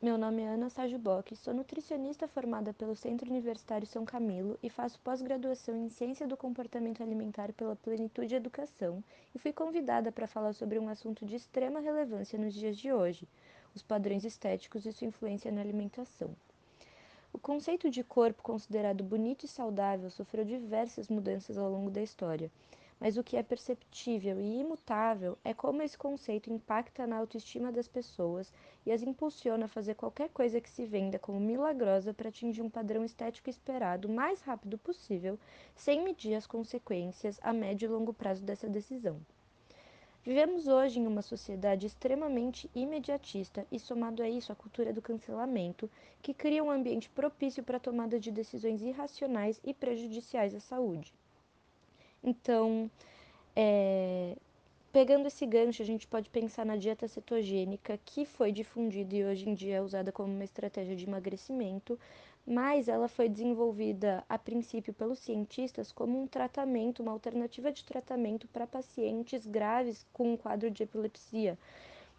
meu nome é Ana Bock, sou nutricionista formada pelo Centro Universitário São Camilo e faço pós-graduação em Ciência do Comportamento Alimentar pela Plenitude Educação e fui convidada para falar sobre um assunto de extrema relevância nos dias de hoje, os padrões estéticos e sua influência na alimentação. O conceito de corpo considerado bonito e saudável sofreu diversas mudanças ao longo da história mas o que é perceptível e imutável é como esse conceito impacta na autoestima das pessoas e as impulsiona a fazer qualquer coisa que se venda como milagrosa para atingir um padrão estético esperado o mais rápido possível, sem medir as consequências a médio e longo prazo dessa decisão. Vivemos hoje em uma sociedade extremamente imediatista e, somado a isso, a cultura do cancelamento, que cria um ambiente propício para a tomada de decisões irracionais e prejudiciais à saúde. Então, é, pegando esse gancho, a gente pode pensar na dieta cetogênica, que foi difundida e hoje em dia é usada como uma estratégia de emagrecimento, mas ela foi desenvolvida a princípio pelos cientistas como um tratamento, uma alternativa de tratamento para pacientes graves com um quadro de epilepsia.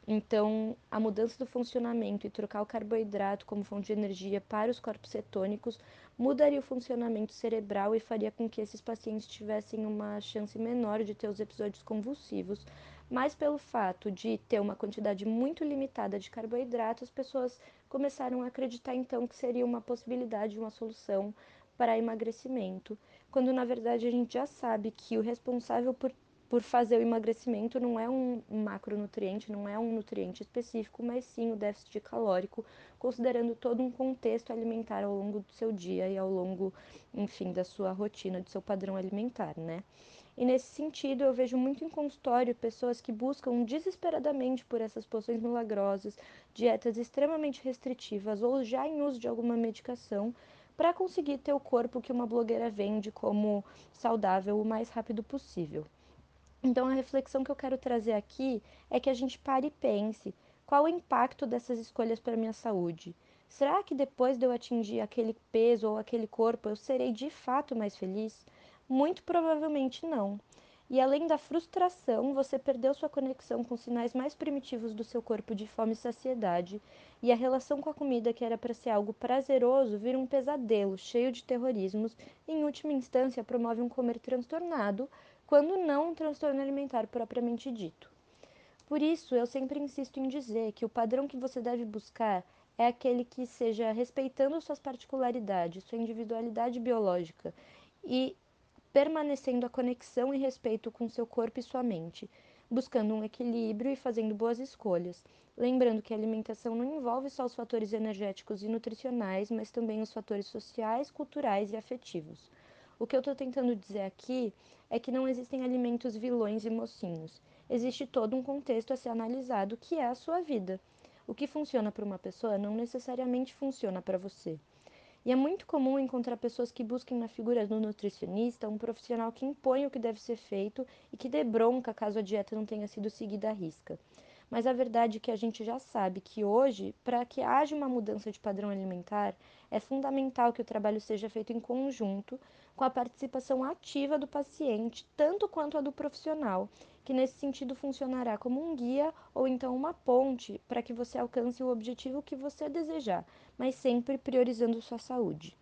Então, a mudança do funcionamento e trocar o carboidrato como fonte de energia para os corpos cetônicos mudaria o funcionamento cerebral e faria com que esses pacientes tivessem uma chance menor de ter os episódios convulsivos. Mas pelo fato de ter uma quantidade muito limitada de carboidrato, as pessoas começaram a acreditar então que seria uma possibilidade, uma solução para emagrecimento, quando na verdade a gente já sabe que o responsável por por fazer o emagrecimento não é um macronutriente, não é um nutriente específico, mas sim o déficit calórico, considerando todo um contexto alimentar ao longo do seu dia e ao longo, enfim, da sua rotina, do seu padrão alimentar, né? E nesse sentido, eu vejo muito em consultório pessoas que buscam desesperadamente por essas poções milagrosas, dietas extremamente restritivas ou já em uso de alguma medicação para conseguir ter o corpo que uma blogueira vende como saudável o mais rápido possível. Então, a reflexão que eu quero trazer aqui é que a gente pare e pense qual o impacto dessas escolhas para minha saúde. Será que depois de eu atingir aquele peso ou aquele corpo eu serei de fato mais feliz? Muito provavelmente não. E além da frustração, você perdeu sua conexão com os sinais mais primitivos do seu corpo de fome e saciedade, e a relação com a comida, que era para ser algo prazeroso, vira um pesadelo cheio de terrorismos e, em última instância, promove um comer transtornado, quando não um transtorno alimentar propriamente dito. Por isso, eu sempre insisto em dizer que o padrão que você deve buscar é aquele que seja respeitando suas particularidades, sua individualidade biológica e permanecendo a conexão e respeito com seu corpo e sua mente, buscando um equilíbrio e fazendo boas escolhas. Lembrando que a alimentação não envolve só os fatores energéticos e nutricionais, mas também os fatores sociais, culturais e afetivos. O que eu estou tentando dizer aqui é que não existem alimentos vilões e mocinhos. Existe todo um contexto a ser analisado que é a sua vida. O que funciona para uma pessoa não necessariamente funciona para você. E é muito comum encontrar pessoas que busquem na figura do nutricionista um profissional que impõe o que deve ser feito e que dê bronca caso a dieta não tenha sido seguida à risca. Mas a verdade é que a gente já sabe que hoje, para que haja uma mudança de padrão alimentar, é fundamental que o trabalho seja feito em conjunto, com a participação ativa do paciente, tanto quanto a do profissional, que nesse sentido funcionará como um guia ou então uma ponte para que você alcance o objetivo que você desejar, mas sempre priorizando sua saúde.